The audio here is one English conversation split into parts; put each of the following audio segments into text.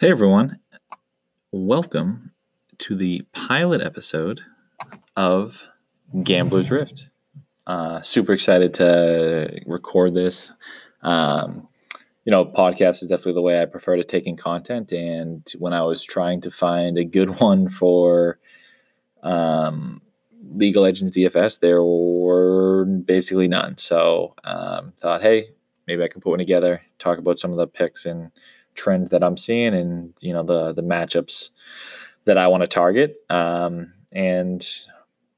Hey everyone, welcome to the pilot episode of Gambler's Rift. Uh, super excited to record this. Um, you know, podcast is definitely the way I prefer to take in content. And when I was trying to find a good one for um, League of Legends DFS, there were basically none. So um, thought, hey, maybe I can put one together, talk about some of the picks and trends that I'm seeing and you know the the matchups that I want to target um, and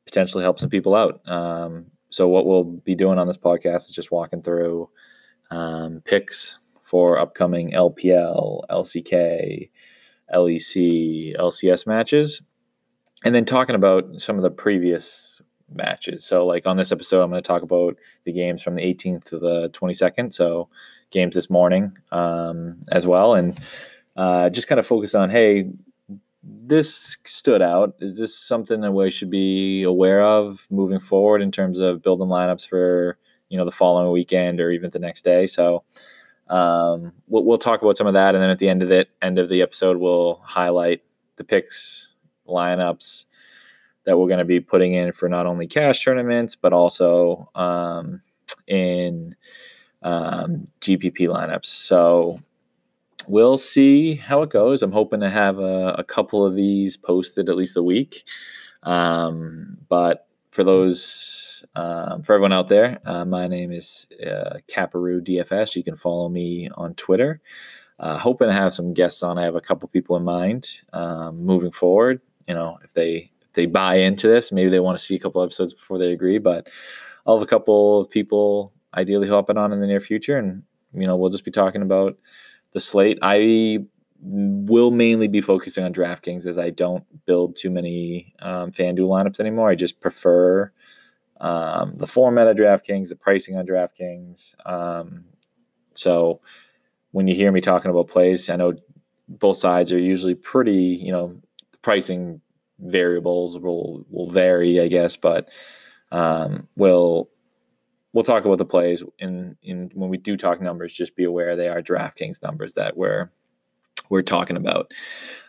potentially help some people out. Um, so what we'll be doing on this podcast is just walking through um, picks for upcoming LPL, LCK, LEC, LCS matches, and then talking about some of the previous matches. So like on this episode, I'm going to talk about the games from the 18th to the 22nd. So games this morning um, as well, and uh, just kind of focus on hey, this stood out. Is this something that we should be aware of moving forward in terms of building lineups for you know the following weekend or even the next day? So. Um, we'll, we'll talk about some of that, and then at the end of it, end of the episode, we'll highlight the picks, lineups that we're going to be putting in for not only cash tournaments but also um, in um, GPP lineups. So we'll see how it goes. I'm hoping to have a, a couple of these posted at least a week. Um, but for those, um, for everyone out there, uh, my name is uh, Caparoo DFS. You can follow me on Twitter. Uh, hoping to have some guests on. I have a couple people in mind um, moving forward. You know, if they if they buy into this, maybe they want to see a couple episodes before they agree. But I'll have a couple of people ideally hopping on in the near future, and you know we'll just be talking about the slate. I will mainly be focusing on DraftKings as I don't build too many um, FanDuel lineups anymore. I just prefer um, the format of DraftKings, the pricing on DraftKings. Um, so when you hear me talking about plays, I know both sides are usually pretty, you know, pricing variables will will vary, I guess, but um, will we'll talk about the plays in in when we do talk numbers. Just be aware they are DraftKings numbers that we're we're talking about.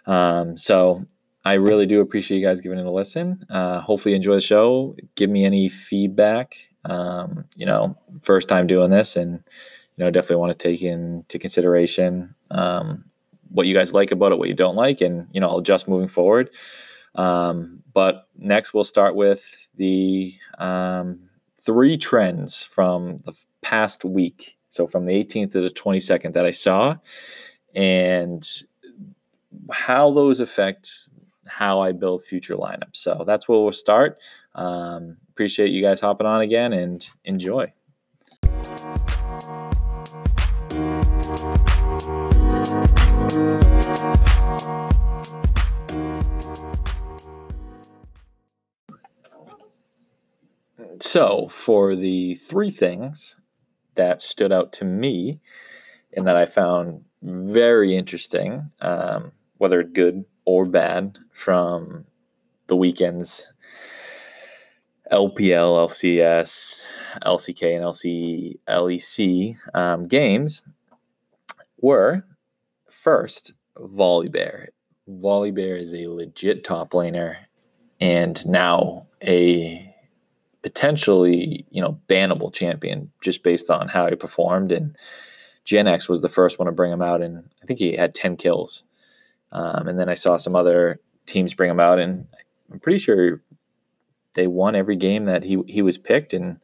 Um, so I really do appreciate you guys giving it a listen. Uh, hopefully, enjoy the show. Give me any feedback. Um, you know, first time doing this, and you know, definitely want to take into consideration um, what you guys like about it, what you don't like, and you know, I'll adjust moving forward. Um, but next, we'll start with the um, three trends from the past week. So from the 18th to the 22nd that I saw, and how those affect how I build future lineups. So that's where we'll start. Um, appreciate you guys hopping on again and enjoy. So, for the three things that stood out to me and that I found very interesting, um, whether good or bad, from the weekend's LPL, LCS, LCK, and LC, LEC um, games were first, Volibear. Volibear is a legit top laner and now a potentially, you know, bannable champion just based on how he performed. And Jenax was the first one to bring him out, and I think he had 10 kills. Um, and then I saw some other teams bring him out, and I'm pretty sure they won every game that he he was picked, and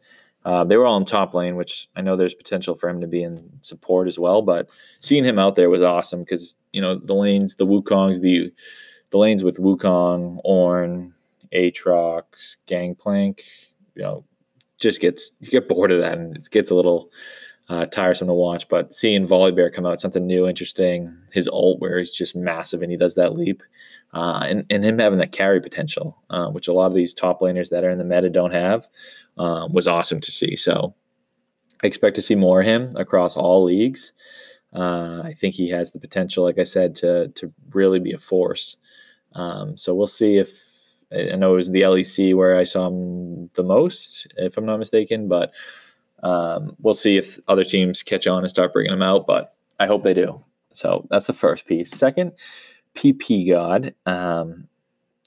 uh, they were all in top lane, which I know there's potential for him to be in support as well. But seeing him out there was awesome because you know the lanes, the Wukongs, the the lanes with Wukong, Ornn, Aatrox, Gangplank, you know just gets you get bored of that and it gets a little uh, tiresome to watch. But seeing Volibear come out, something new, interesting. His ult where he's just massive and he does that leap, uh, and and him having that carry potential, uh, which a lot of these top laners that are in the meta don't have, um, was awesome to see. So I expect to see more of him across all leagues. Uh, I think he has the potential, like I said, to to really be a force. Um, so we'll see if I know it was the LEC where I saw him the most, if I'm not mistaken. But um, we'll see if other teams catch on and start bringing him out. But I hope they do. So that's the first piece. Second, PP God um,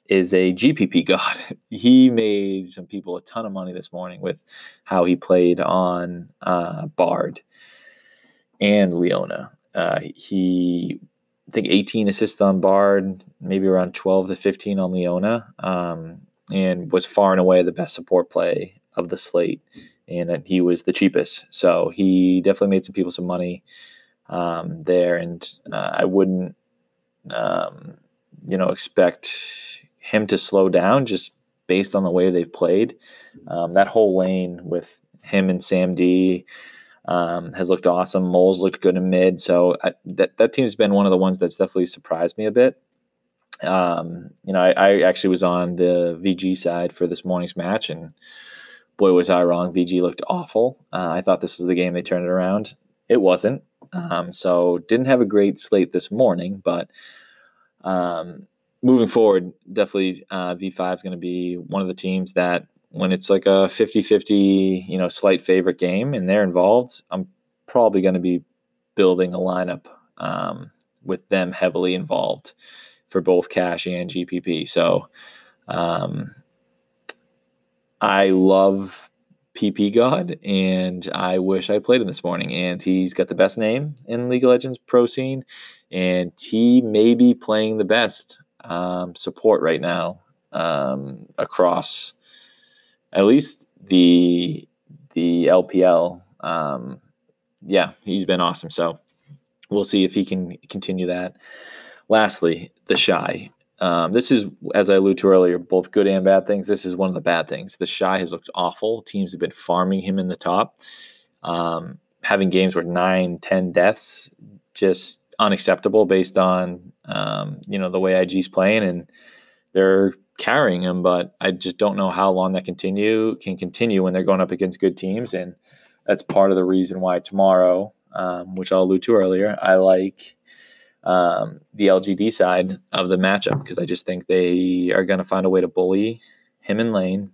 is a GPP God. He made some people a ton of money this morning with how he played on uh, Bard and Leona. Uh, he, I think, 18 assists on Bard, maybe around 12 to 15 on Leona, um, and was far and away the best support play of the slate. And he was the cheapest. So he definitely made some people some money um, there. And uh, I wouldn't, um, you know, expect him to slow down just based on the way they've played. Um, that whole lane with him and Sam D um, has looked awesome. Moles looked good in mid, so I, that that team's been one of the ones that's definitely surprised me a bit. Um, you know, I, I, actually was on the VG side for this morning's match, and boy, was I wrong. VG looked awful. Uh, I thought this was the game they turned it around. It wasn't. Um, so didn't have a great slate this morning, but um, moving forward, definitely uh, V5 is going to be one of the teams that when it's like a 50-50, you know, slight favorite game and they're involved, I'm probably going to be building a lineup um, with them heavily involved for both cash and GPP. So um, I love PP God, and I wish I played him this morning. And he's got the best name in League of Legends pro scene, and he may be playing the best um, support right now um, across at least the the LPL. Um, yeah, he's been awesome. So we'll see if he can continue that. Lastly, TheShy. Um, this is, as I alluded to earlier, both good and bad things. This is one of the bad things. TheShy has looked awful. Teams have been farming him in the top, um, having games where nine, ten deaths, just unacceptable based on um, you know the way IG's playing, and they're carrying him, but I just don't know how long that continue can continue when they're going up against good teams, and that's part of the reason why tomorrow, um, which I'll allude to earlier, I like um, the LGD side of the matchup because I just think they are going to find a way to bully him and Lane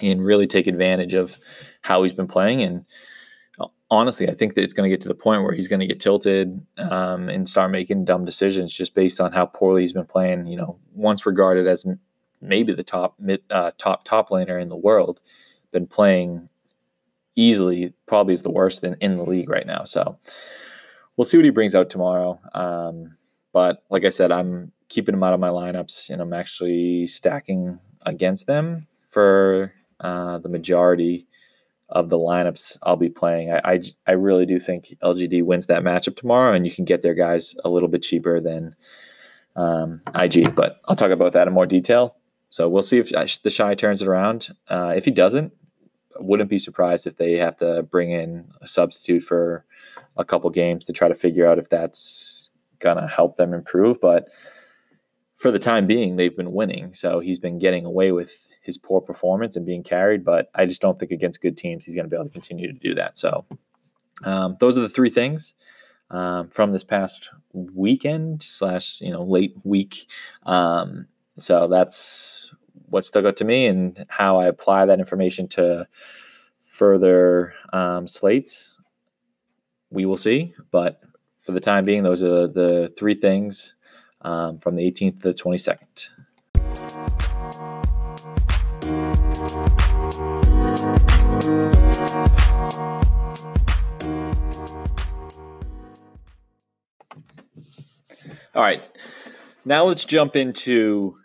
and really take advantage of how he's been playing and honestly, I think that it's going to get to the point where he's going to get tilted um, and start making dumb decisions just based on how poorly he's been playing. You know, once regarded as maybe the top mid, uh, top top laner in the world, been playing easily, probably is the worst in, in the league right now. So we'll see what he brings out tomorrow. Um, but like I said, I'm keeping him out of my lineups, and I'm actually stacking against them for uh, the majority of the lineups I'll be playing. I, I, I really do think LGD wins that matchup tomorrow, and you can get their guys a little bit cheaper than um, IG. But I'll talk about that in more detail. So we'll see if TheShy turns it around. Uh, if he doesn't, wouldn't be surprised if they have to bring in a substitute for a couple games to try to figure out if that's gonna help them improve. But for the time being, they've been winning, so he's been getting away with his poor performance and being carried, but I just don't think against good teams he's to be able to continue to do that. So um, those are the three things um, from this past weekend slash you know late week. Um, so that's what stuck out to me and how I apply that information to further um, slates. We will see, but for the time being, those are the three things um, from the 18th to the 22nd. All right. Now let's jump into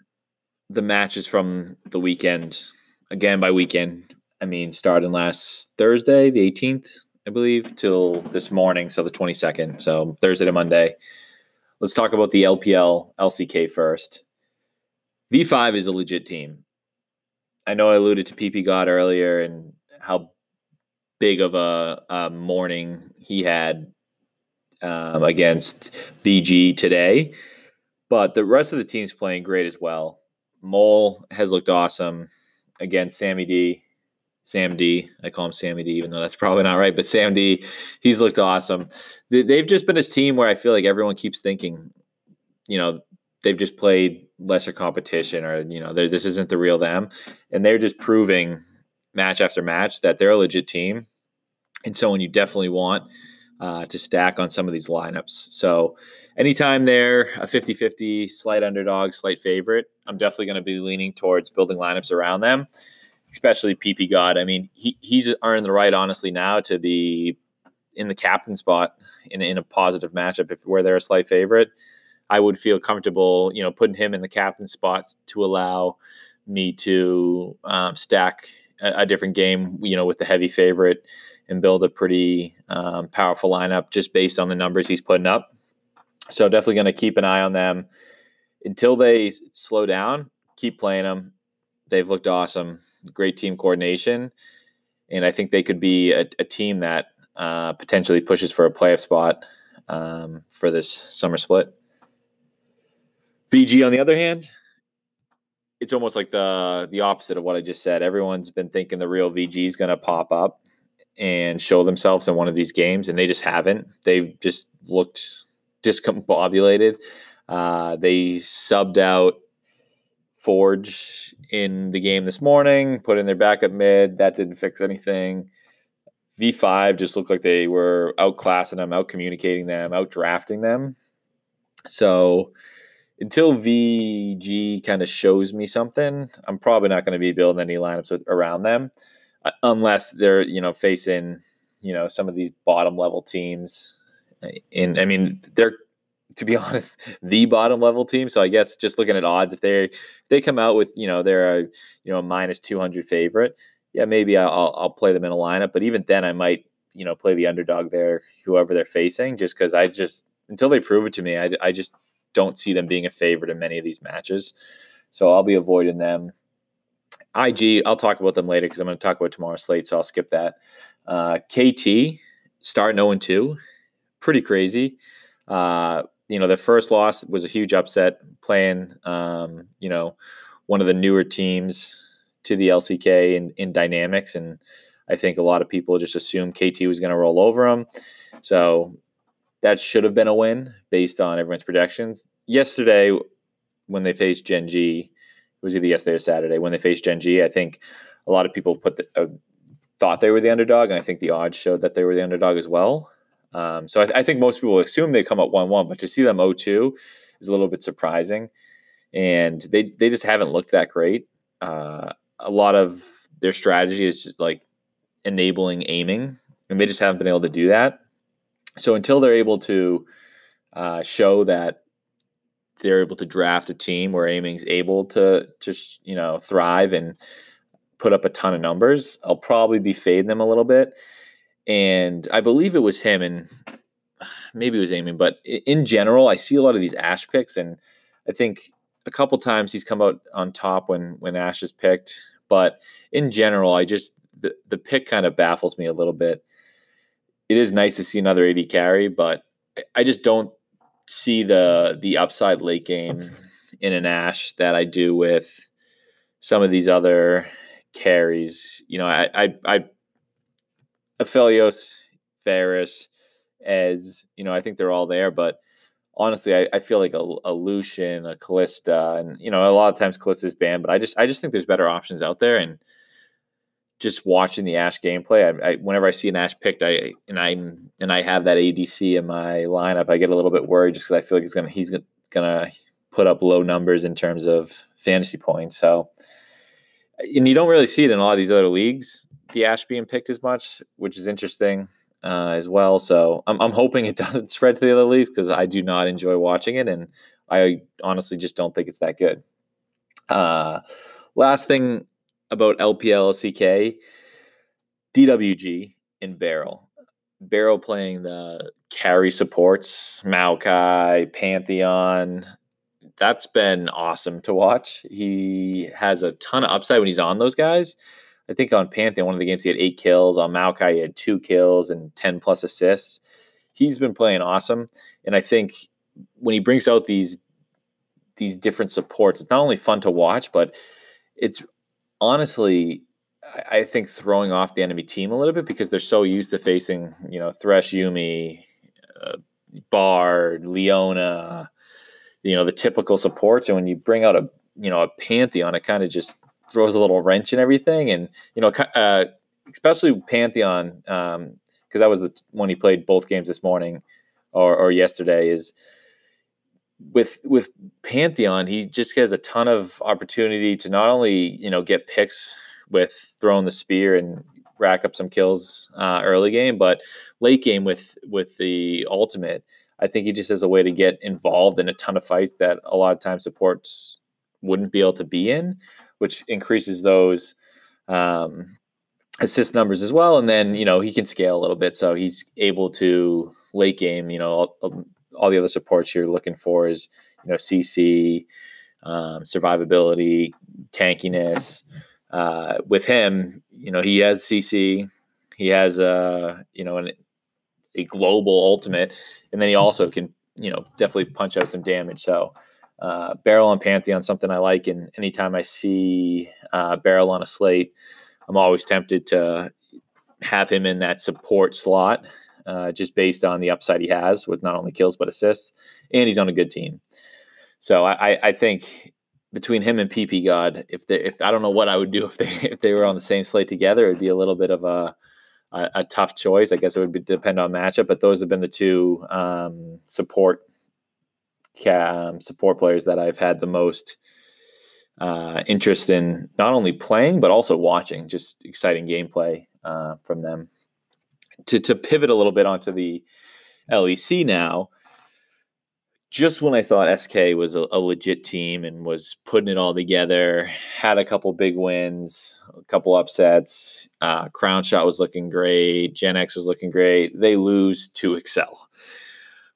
the matches from the weekend. Again, by weekend, I mean starting last Thursday, the 18th, I believe, till this morning, so the 22nd. So Thursday to Monday. Let's talk about the LPL LCK first. V5 is a legit team. I know I alluded to PP God earlier and how big of a, a morning he had um, against VG today. But the rest of the team's playing great as well. Mole has looked awesome against Sammy D. Sam D. I call him Sammy D, even though that's probably not right. But Sam D, he's looked awesome. They've just been his team where I feel like everyone keeps thinking, you know, they've just played lesser competition or, you know, this isn't the real them. And they're just proving match after match that they're a legit team and someone you definitely want uh, to stack on some of these lineups. So anytime they're a 50 50 slight underdog, slight favorite, I'm definitely going to be leaning towards building lineups around them, especially PP God. I mean, he, he's earned the right, honestly, now to be in the captain spot in, in a positive matchup if where they're a slight favorite. I would feel comfortable, you know, putting him in the captain spot to allow me to um, stack a, a, different game, you know, with the heavy favorite and build a pretty um, powerful lineup just based on the numbers he's putting up. So definitely going to keep an eye on them until they slow down. Keep playing them. They've looked awesome. Great team coordination, and I think they could be a, a team that uh, potentially pushes for a playoff spot um, for this summer split. VG, on the other hand, it's almost like the the opposite of what I just said. Everyone's been thinking the real VG is going to pop up and show themselves in one of these games, and they just haven't. They've just looked discombobulated. Uh, they subbed out Forge in the game this morning, put in their backup mid. That didn't fix anything. V5 just looked like they were outclassing them, out communicating them, out drafting them. So until VG kind of shows me something, I'm probably not going to be building any lineups with, around them uh, unless they're, you know, facing, you know, some of these bottom level teams. And I mean, they're to be honest, the bottom level team. So I guess just looking at odds, if they they come out with you know they're a you know minus two hundred favorite, yeah, maybe I'll I'll play them in a lineup. But even then, I might you know play the underdog there, whoever they're facing, just because I just until they prove it to me, I I just don't see them being a favorite in many of these matches. So I'll be avoiding them. IG, I'll talk about them later because I'm going to talk about tomorrow's slate, so I'll skip that. Uh, KT starting 0 2, pretty crazy. Uh, you know, their first loss was a huge upset playing, um, you know, one of the newer teams to the LCK in, in dynamics. And I think a lot of people just assumed KT was going to roll over them. So that should have been a win based on everyone's projections. Yesterday, when they faced Gen G, it was either yesterday or Saturday, when they faced Gen G, I think a lot of people put the, uh, thought they were the underdog. And I think the odds showed that they were the underdog as well. Um, so I, I, think most people assume they come up one one, but to see them 0-2 is a little bit surprising, and they they just haven't looked that great. Uh, a lot of their strategy is just like enabling Aiming, and they just haven't been able to do that. So until they're able to uh, show that they're able to draft a team where Aiming's able to just you know thrive and put up a ton of numbers, I'll probably be fading them a little bit and I believe it was him, and maybe it was Amy, but in general, I see a lot of these Ash picks, and I think a couple times he's come out on top when when Ash is picked, but in general, I just the the pick kind of baffles me a little bit. It is nice to see another AD carry, but I just don't see the the upside late game in an Ash that I do with some of these other carries. You know, I I, I Aphelios, Varus, as you know, I think they're all there. But honestly, I, I feel like a, a Lucian, a Kalista, and you know, a lot of times Kalista's banned. But I just I just think there's better options out there, and just watching the Ash gameplay, I, I whenever I see an Ash picked, I and I and I have that ADC in my lineup, I get a little bit worried just because I feel like he's gonna he's gonna put up low numbers in terms of fantasy points. So, and you don't really see it in a lot of these other leagues the Ash being picked as much, which is interesting uh, as well. So I'm, I'm hoping it doesn't spread to the other leagues because I do not enjoy watching it, and I honestly just don't think it's that good. Uh, last thing about LPL LCK, DWG and Beryl. Beryl playing the carry supports, Maokai, Pantheon. That's been awesome to watch. He has a ton of upside when he's on those guys. I think on Pantheon, one of the games he had eight kills. On Maokai, he had two kills and 10 plus assists. He's been playing awesome. And I think when he brings out these these different supports, it's not only fun to watch, but it's honestly, I think, throwing off the enemy team a little bit because they're so used to facing, you know, Thresh, Yuumi, uh, Bard, Leona, you know, the typical supports. And when you bring out a, you know, a Pantheon, it kind of just throws a little wrench in everything. And you know, uh, especially Pantheon, um, because that was the one he played both games this morning or, or yesterday. Is with with Pantheon, he just has a ton of opportunity to not only you know get picks with throwing the spear and rack up some kills uh, early game, but late game with with the ultimate, I think he just has a way to get involved in a ton of fights that a lot of times supports wouldn't be able to be in, which increases those um, assist numbers as well. And then you know he can scale a little bit, so he's able to late game. You know all, the other supports you're looking for is you know CC, um, survivability, tankiness. Uh, with him, you know he has CC, he has a uh, you know an, a global ultimate, and then he also can you know definitely punch out some damage. So. Uh, Beryl on Pantheon, something I like, and anytime I see uh, Beryl on a slate, I'm always tempted to have him in that support slot, uh, just based on the upside he has with not only kills but assists, and he's on a good team. So I, I think between him and PP God, if they, if I don't know what I would do if they if they were on the same slate together, it'd be a little bit of a a, a tough choice. I guess it would be, depend on matchup, but those have been the two um, support um, support players that I've had the most uh, interest in not only playing but also watching. Just exciting gameplay uh, from them. To to pivot a little bit onto the LEC now. Just when I thought SK was a, a legit team and was putting it all together, had a couple big wins, a couple upsets. Uh, Crownshot was looking great. Jenax was looking great. They lose to Excel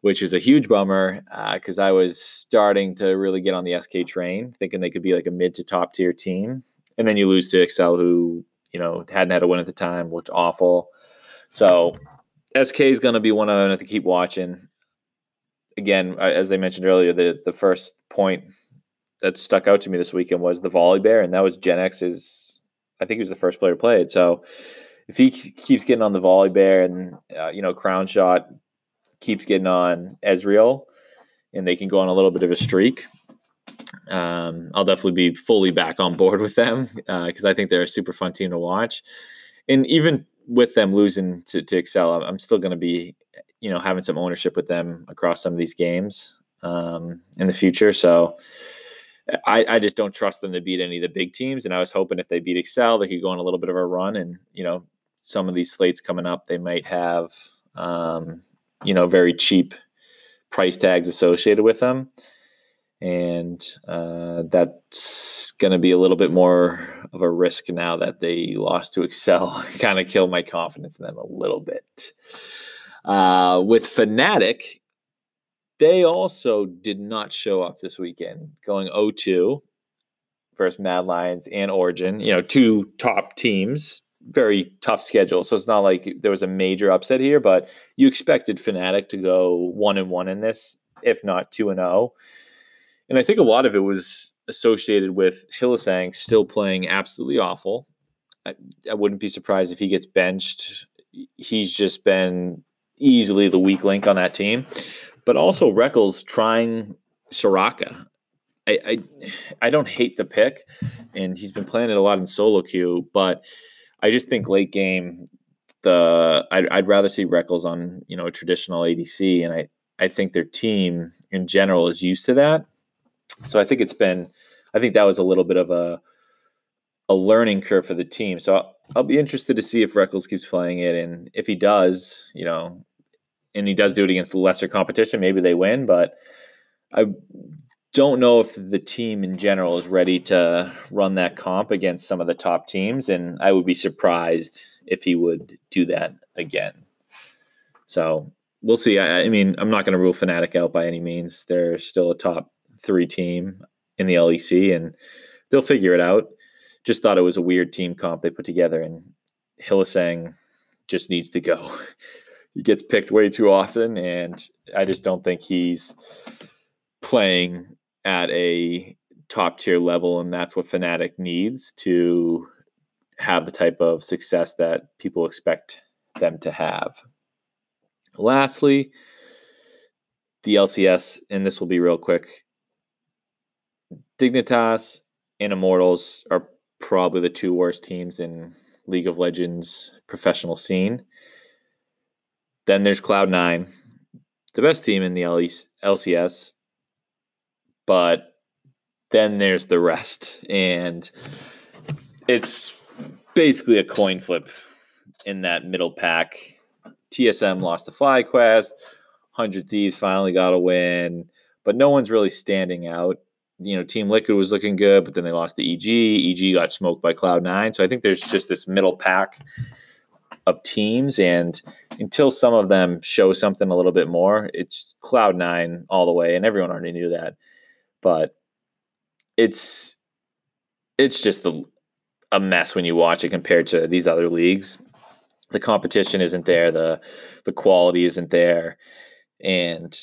which is a huge bummer because uh, I was starting to really get on the SK train, thinking they could be like a mid to top tier team. And then you lose to Excel, who you know hadn't had a win at the time, looked awful. So SK is going to be one I have to keep watching. Again, as I mentioned earlier, the the first point that stuck out to me this weekend was the Volibear, and that was Jenax's. I think he was the first player to play it. So if he keeps getting on the Volibear and uh, you know Crownshot keeps getting on Ezreal and they can go on a little bit of a streak, um, I'll definitely be fully back on board with them because uh, I think they're a super fun team to watch. And even with them losing to, to Excel, I'm still going to be, you know, having some ownership with them across some of these games um, in the future. So I, I just don't trust them to beat any of the big teams. And I was hoping if they beat Excel, they could go on a little bit of a run. And, you know, some of these slates coming up, they might have, um, you know, very cheap price tags associated with them. And uh, that's going to be a little bit more of a risk now that they lost to Excel. kind of kill my confidence in them a little bit. Uh, with Fnatic, they also did not show up this weekend, going 0 2 versus Mad Lions and Origin. You know, two top teams, very tough schedule. So it's not like there was a major upset here, but you expected Fnatic to go one and one in this, if not two and zero. Oh. And I think a lot of it was associated with Hylissang still playing absolutely awful. I, I wouldn't be surprised if he gets benched. He's just been easily the weak link on that team. But also Rekkles trying Soraka. I, I I don't hate the pick, and he's been playing it a lot in solo queue, but I just think late game, the I'd, I'd rather see Rekkles on you know a traditional ADC, and I I think their team in general is used to that. So I think it's been, I think that was a little bit of a a learning curve for the team. So I'll, I'll be interested to see if Rekkles keeps playing it, and if he does, you know, and he does do it against lesser competition, maybe they win. But I don't know if the team in general is ready to run that comp against some of the top teams, and I would be surprised if he would do that again. So we'll see. I, I mean, I'm not going to rule Fnatic out by any means. They're still a top three team in the LEC, and they'll figure it out. Just thought it was a weird team comp they put together, and Hylissang just needs to go. he gets picked way too often, and I just don't think he's playing at a top tier level, and that's what Fnatic needs to have the type of success that people expect them to have. Lastly, the LCS, and this will be real quick. Dignitas and Immortals are probably the two worst teams in League of Legends professional scene. then there's Cloud Nine, the best team in the LCS, but then there's the rest, and it's basically a coin flip in that middle pack. TSM lost the FlyQuest. 100 Thieves finally got a win, but no one's really standing out. You know, Team Liquid was looking good, but then they lost the EG. EG got smoked by Cloud9. So I think there's just this middle pack of teams. And until some of them show something a little bit more, it's Cloud9 all the way. And everyone already knew that. But it's it's just a mess when you watch it compared to these other leagues. The competition isn't there, the the quality isn't there. And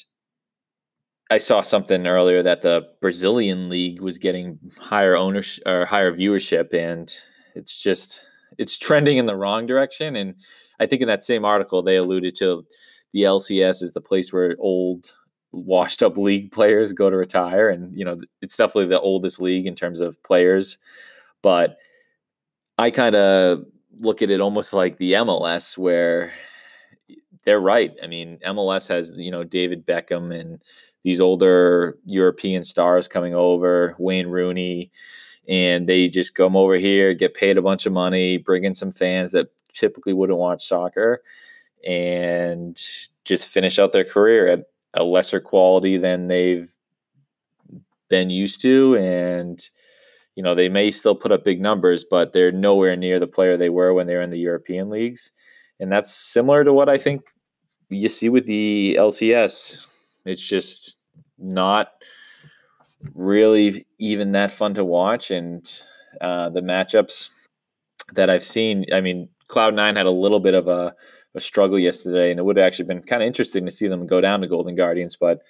I saw something earlier that the Brazilian league was getting higher ownership or higher viewership and it's just it's trending in the wrong direction and I think in that same article they alluded to the LCS is the place where old washed up league players go to retire and you know it's definitely the oldest league in terms of players but I kind of look at it almost like the MLS, where they're right. I mean, MLS has you know David Beckham and these older European stars coming over, Wayne Rooney, and they just come over here, get paid a bunch of money, bring in some fans that typically wouldn't watch soccer, and just finish out their career at a lesser quality than they've been used to, and you know, they may still put up big numbers, but they're nowhere near the player they were when they were in the European leagues. And that's similar to what I think you see with the LCS. It's just not really even that fun to watch. And uh, the matchups that I've seen, I mean, Cloud9 had a little bit of a, a struggle yesterday, and it would have actually been kind of interesting to see them go down to Golden Guardians, but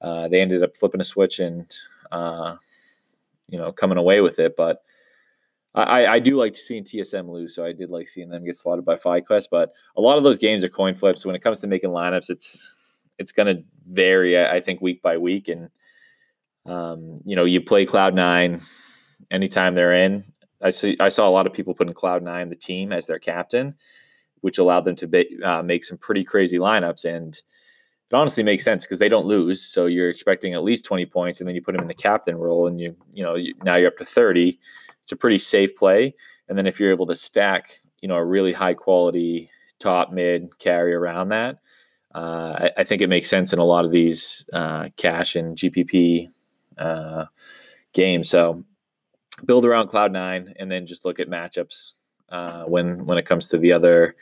uh, they ended up flipping a switch and uh, you know, coming away with it. But I, I do like seeing TSM lose, so I did like seeing them get slaughtered by FlyQuest. But a lot of those games are coin flips. When it comes to making lineups, it's it's going to vary, I think, week by week. And um, you know, you play Cloud Nine anytime they're in. I see. I saw a lot of people putting Cloud Nine the team as their captain, which allowed them to be, uh, make some pretty crazy lineups. And it honestly makes sense because they don't lose. So you're expecting at least 20 points, and then you put them in the captain role, and you you know you, now you're up to 30. It's a pretty safe play. And then if you're able to stack, you know, a really high quality top mid carry around that, uh, I, I, think it makes sense in a lot of these uh, cash and GPP uh, games. So build around Cloud Nine, and then just look at matchups uh, when when it comes to the other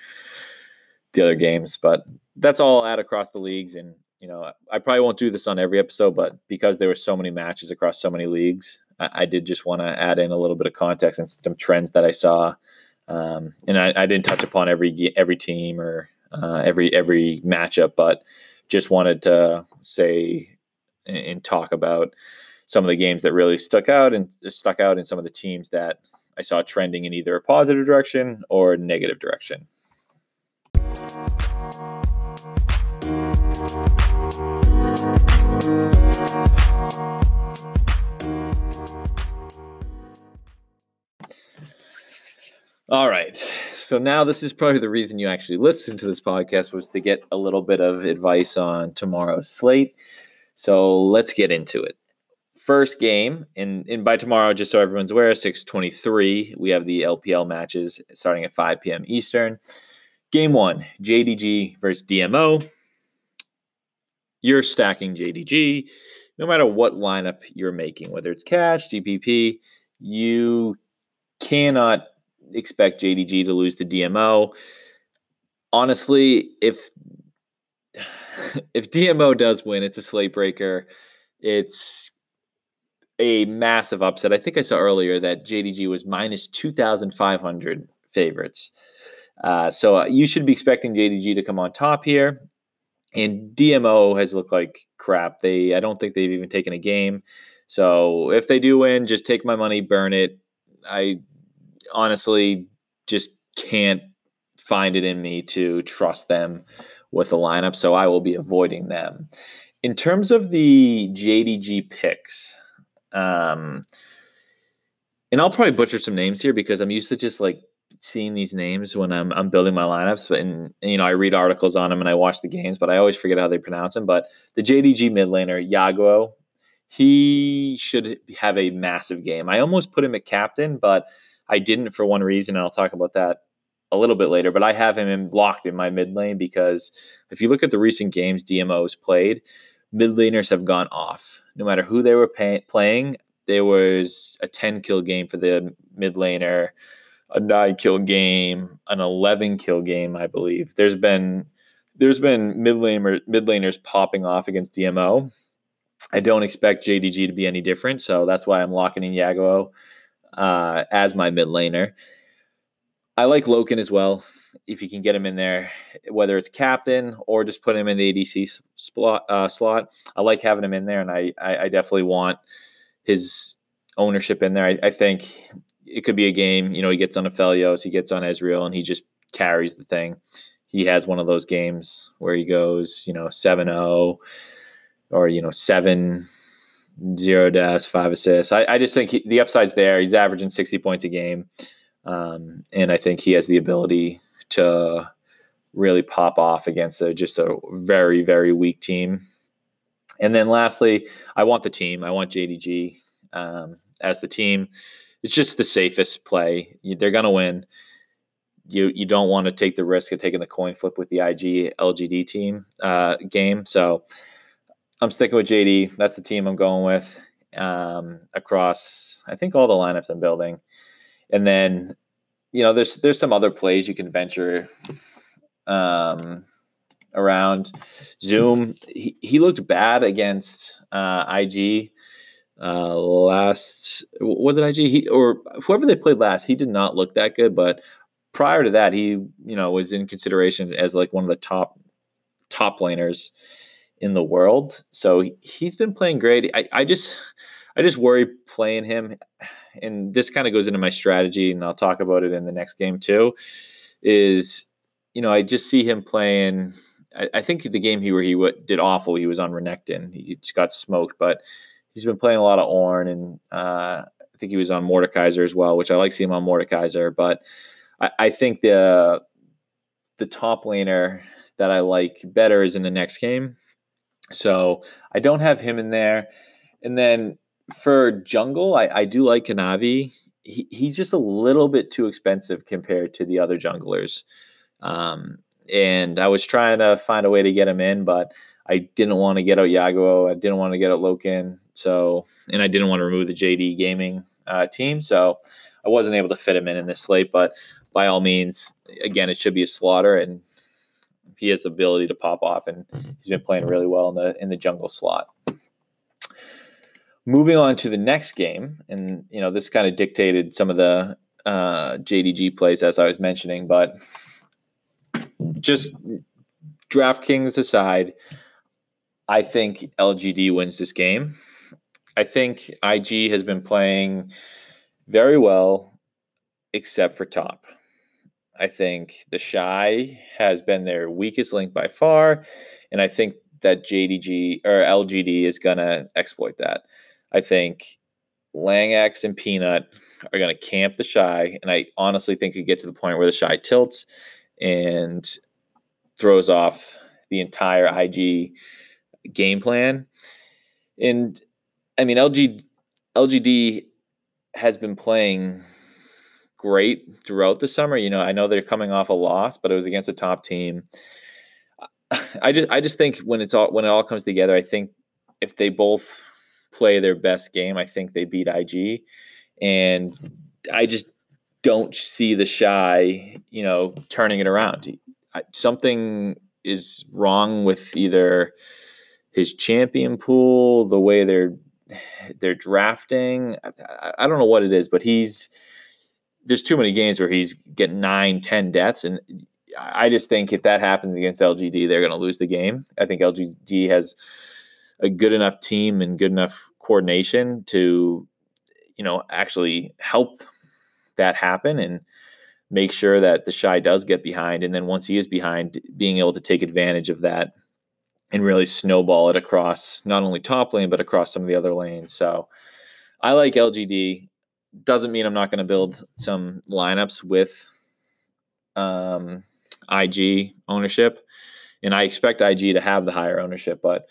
the other games. But that's all at across the leagues. And, you know, I probably won't do this on every episode, but because there were so many matches across so many leagues, I, I did just want to add in a little bit of context and some trends that I saw. Um, and I, I, didn't touch upon every every team or uh, every every matchup, but just wanted to say and talk about some of the games that really stuck out and stuck out in some of the teams that I saw trending in either a positive direction or a negative direction. All right. So now this is probably the reason you actually listened to this podcast was to get a little bit of advice on tomorrow's slate. So let's get into it. First game, and, and by tomorrow, just so everyone's aware, 623, we have the LPL matches starting at 5 p.m. Eastern. Game one, JDG versus DMO. You're stacking JDG. No matter what lineup you're making, whether it's cash, GPP, you cannot expect JDG to lose to DMO. Honestly, if if DMO does win, it's a slate breaker. It's a massive upset. I think I saw earlier that JDG was minus 2,500 favorites. Uh, so uh, you should be expecting JDG to come on top here. And DMO has looked like crap. They I don't think they've even taken a game. So if they do win, just take my money, burn it. I honestly just can't find it in me to trust them with the lineup, so I will be avoiding them. In terms of the JDG picks, um, and I'll probably butcher some names here because I'm used to just like seeing these names when I'm I'm building my lineups, but and, you know I read articles on them and I watch the games, but I always forget how they pronounce them. But the JDG mid laner Yagao, he should have a massive game. I almost put him at captain, but I didn't for one reason, and I'll talk about that a little bit later. But I have him in, locked in my mid lane because if you look at the recent games DMO's played, mid laners have gone off. No matter who they were pay- playing, there was a 10 kill game for the mid laner, a nine kill game, an 11 kill game, I believe. There's been there's been mid laner mid laners popping off against DMO. I don't expect JDG to be any different, so that's why I'm locking in Yagao uh, as my mid laner. I like Loken as well. If you can get him in there, whether it's captain or just put him in the ADC slot, uh, slot I like having him in there, and I, I, I definitely want his ownership in there. I, I, think it could be a game. You know, he gets on Aphelios, he gets on Ezreal, and he just carries the thing. He has one of those games where he goes, you know, 7 0 or, you know, 7 0 deaths, 5 assists. I, I just think he, the upside's there. He's averaging 60 points a game. Um, and I think he has the ability to really pop off against a, just a very, very weak team. And then lastly, I want the team. I want JDG um, as the team. It's just the safest play. They're going to win. You you don't want to take the risk of taking the coin flip with the IG LGD team uh, game. So I'm sticking with JD. That's the team I'm going with um, across. I think all the lineups I'm building, and then you know there's there's some other plays you can venture. Um, around Zoom. He, he looked bad against uh, IG uh, last. Was it IG? He or whoever they played last. He did not look that good, but prior to that, he you know was in consideration as like one of the top top laners in the world. So he's been playing great. I, I just I just worry playing him, and this kind of goes into my strategy, and I'll talk about it in the next game too. Is you know I just see him playing I, I think the game he where he w- did awful, he was on Renekton. He just got smoked, but he's been playing a lot of Ornn, and uh, I think he was on Mordekaiser as well, which I like seeing him on Mordekaiser. But I, I think the the top laner that I like better is in the next game. So I don't have him in there. And then for jungle, I, I do like Kanavi. He, he's just a little bit too expensive compared to the other junglers. Um, and I was trying to find a way to get him in, but I didn't want to get out Yagao. I didn't want to get out Loken. So, and I didn't want to remove the JD Gaming uh, team. So, I wasn't able to fit him in in this slate. But by all means, again, it should be a slaughter, and he has the ability to pop off, and he's been playing really well in the in the jungle slot. Moving on to the next game, and you know this kind of dictated some of the uh, JDG plays as I was mentioning, but just DraftKings aside, I think LGD wins this game. I think IG has been playing very well, except for top. I think TheShy has been their weakest link by far, and I think that JDG or LGD is going to exploit that. I think Langx and Peanut are going to camp TheShy, and I honestly think it get to the point where the Shy tilts and throws off the entire IG game plan. And I mean, LG, LGD has been playing great throughout the summer. You know, I know they're coming off a loss, but it was against a top team. I just I just think when it's all when it all comes together, I think if they both play their best game, I think they beat IG. And I just don't see TheShy, you know, turning it around something is wrong with either his champion pool, the way they're they're drafting. I, I, don't know what it is, but he's there's too many games where he's getting nine, ten deaths, and I just think if that happens against LGD, they're going to lose the game. I think LGD has a good enough team and good enough coordination to, you know, actually help that happen and make sure that TheShy does get behind. And then once he is behind, being able to take advantage of that and really snowball it across not only top lane, but across some of the other lanes. So I like LGD. Doesn't mean I'm not going to build some lineups with um, IG ownership, and I expect IG to have the higher ownership. But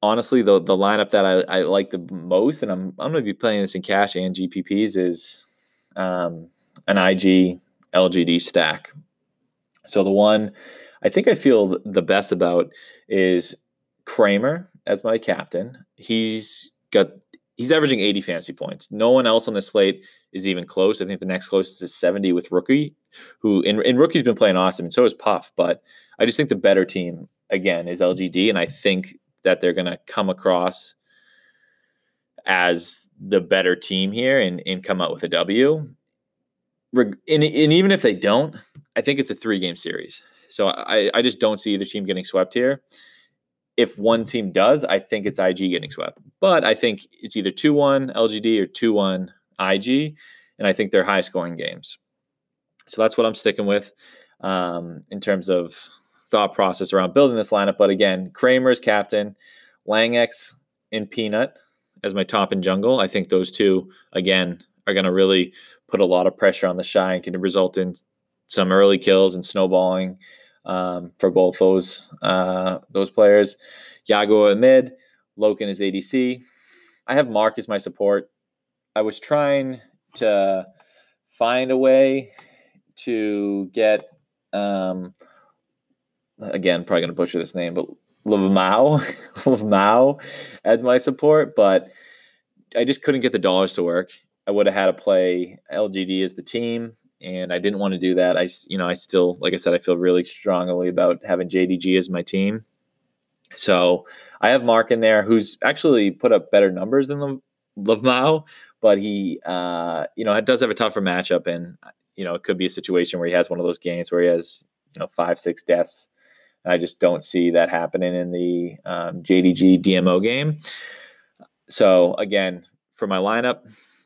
honestly, the the lineup that I, I like the most, and I'm I'm going to be playing this in cash and GPPs, is um, an IG LGD stack. So the one I think I feel the best about is Kramer as my captain. He's got he's averaging 80 fantasy points. No one else on the slate is even close. I think the next closest is 70 with Rookie, who in, Rookie's been playing awesome, and so is Puff. But I just think the better team again is LGD, and I think that they're going to come across as the better team here and, and come out with a W. And, and even if they don't, I think it's a three game series. So I, I just don't see either team getting swept here. If one team does, I think it's IG getting swept. But I think it's either 2 1 LGD or 2 1 IG. And I think they're high scoring games. So that's what I'm sticking with um, in terms of thought process around building this lineup. But again, Kramer's captain, Langx and Peanut as my top in jungle. I think those two, again, are going to really put a lot of pressure on TheShy and can result in some early kills and snowballing um, for both those uh, those players. Yagao at mid, Loken is ADC. I have Mark as my support. I was trying to find a way to get um, again, probably gonna butcher this name, but Lavmao, Lavmao as my support, but I just couldn't get the dollars to work. I would have had to play LGD as the team, and I didn't want to do that. I, you know, I still, like I said, I feel really strongly about having JDG as my team. So I have Mark in there, who's actually put up better numbers than Lavmao, but he, uh, you know, does have a tougher matchup, and you know, it could be a situation where he has one of those games where he has, you know, five, six deaths. I just don't see that happening in the um, JDG DMO game. So again, for my lineup,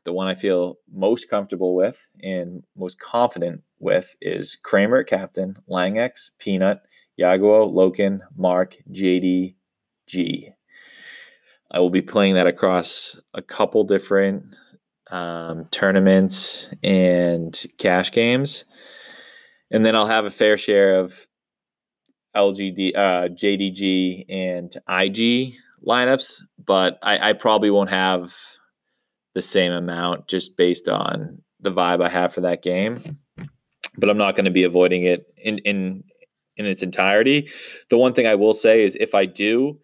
the one I feel most comfortable with and most confident with is Kramer captain, Langx, Peanut, Yagao, Loken, Mark, JDG. I will be playing that across a couple different um, tournaments and cash games. And then I'll have a fair share of LGD, uh, JDG, and IG lineups, but I, I probably won't have the same amount just based on the vibe I have for that game. But I'm not going to be avoiding it in in in its entirety. The one thing I will say is if I do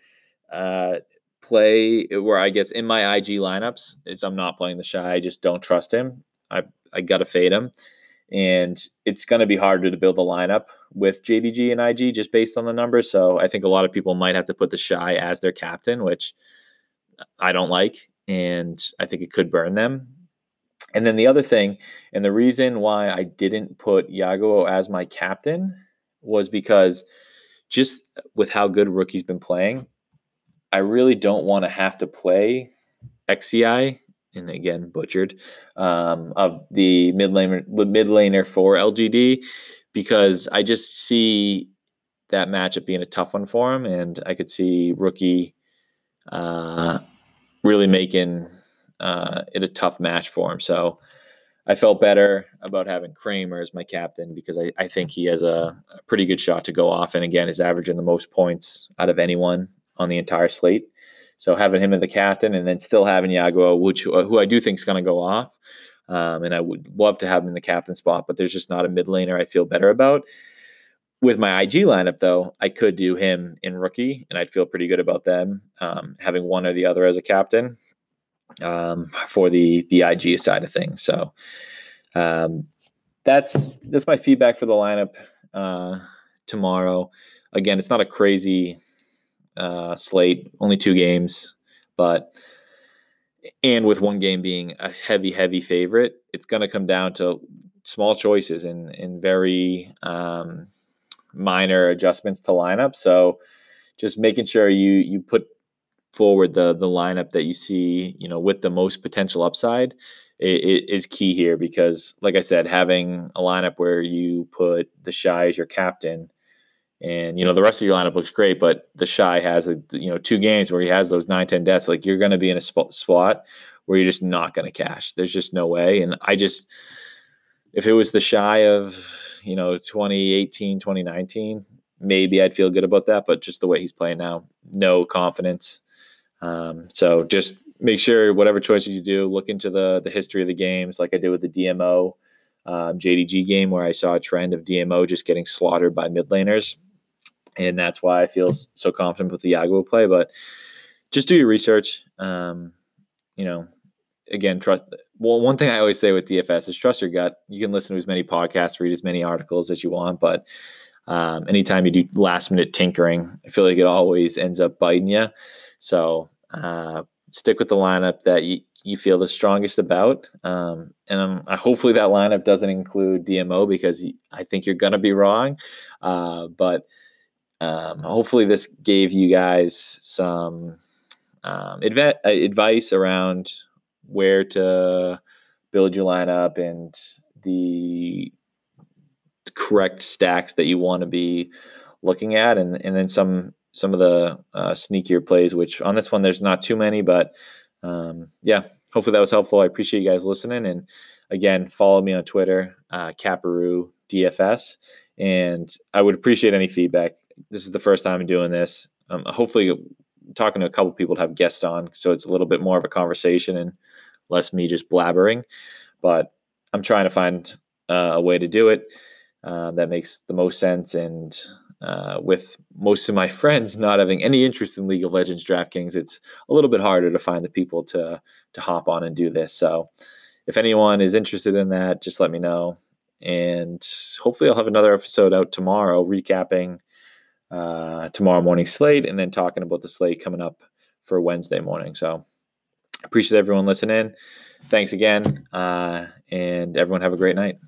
uh, play where I guess in my IG lineups is I'm not playing TheShy. I just don't trust him. I I gotta fade him, and it's going to be harder to build a lineup with JDG and IG just based on the numbers. So I think a lot of people might have to put TheShy as their captain, which I don't like and I think it could burn them. And then the other thing, and the reason why I didn't put Yagao as my captain was because just with how good rookie's been playing, I really don't want to have to play XCI and again butchered um, of the mid laner mid laner for LGD because I just see that matchup being a tough one for him, and I could see rookie uh, really making uh, it a tough match for him. So I felt better about having Kramer as my captain because I, I think he has a, a, pretty good shot to go off. And again, is averaging the most points out of anyone on the entire slate. So having him as the captain and then still having Yagao, which who I do think is going to go off. Um, and I would love to have him in the captain spot, but there's just not a mid laner I feel better about. With my IG lineup, though, I could do him in rookie, and I'd feel pretty good about them um, having one or the other as a captain um, for the the IG side of things. So um, that's that's my feedback for the lineup uh, tomorrow. Again, it's not a crazy uh, slate, only two games, but and with one game being a heavy, heavy favorite, it's going to come down to small choices and and very um, minor adjustments to lineup. So just making sure you you put forward the the lineup that you see, you know, with the most potential upside it, it is key here because, like I said, having a lineup where you put TheShy as your captain, and you know the rest of your lineup looks great, but TheShy has a, you know two games where he has those nine ten deaths. Like you're going to be in a spot spot where you're just not going to cash. There's just no way. And I just if it was TheShy of you know, 2018, 2019, maybe I'd feel good about that. But just the way he's playing now, no confidence. Um, so just make sure whatever choices you do, look into the the history of the games, like I did with the DMO um, JDG game, where I saw a trend of DMO just getting slaughtered by mid laners, and that's why I feel so confident with the Yagao play. But just do your research. Um, you know, again, trust. Well, one thing I always say with DFS is trust your gut. You can listen to as many podcasts, read as many articles as you want, but um, anytime you do last minute tinkering, I feel like it always ends up biting you. So uh, stick with the lineup that you, you feel the strongest about. Um, and um, hopefully that lineup doesn't include DMO because I think you're going to be wrong. Uh, but um, hopefully this gave you guys some um, adv- uh, advice around where to build your lineup and the correct stacks that you want to be looking at and and then some some of the uh, sneakier plays which on this one there's not too many but um, yeah hopefully that was helpful. I appreciate you guys listening and again follow me on twitter uh, caparoo dfs and i would appreciate any feedback this is the first time i'm doing this um, hopefully talking to a couple people to have guests on so it's a little bit more of a conversation and less me just blabbering but i'm trying to find uh, a way to do it uh, that makes the most sense. And uh, with most of my friends not having any interest in League of Legends DraftKings, it's a little bit harder to find the people to to hop on and do this. So if anyone is interested in that, just let me know. And hopefully, I'll have another episode out tomorrow recapping uh, tomorrow morning slate and then talking about the slate coming up for Wednesday morning. So appreciate everyone listening. Thanks again. Uh, and everyone have a great night.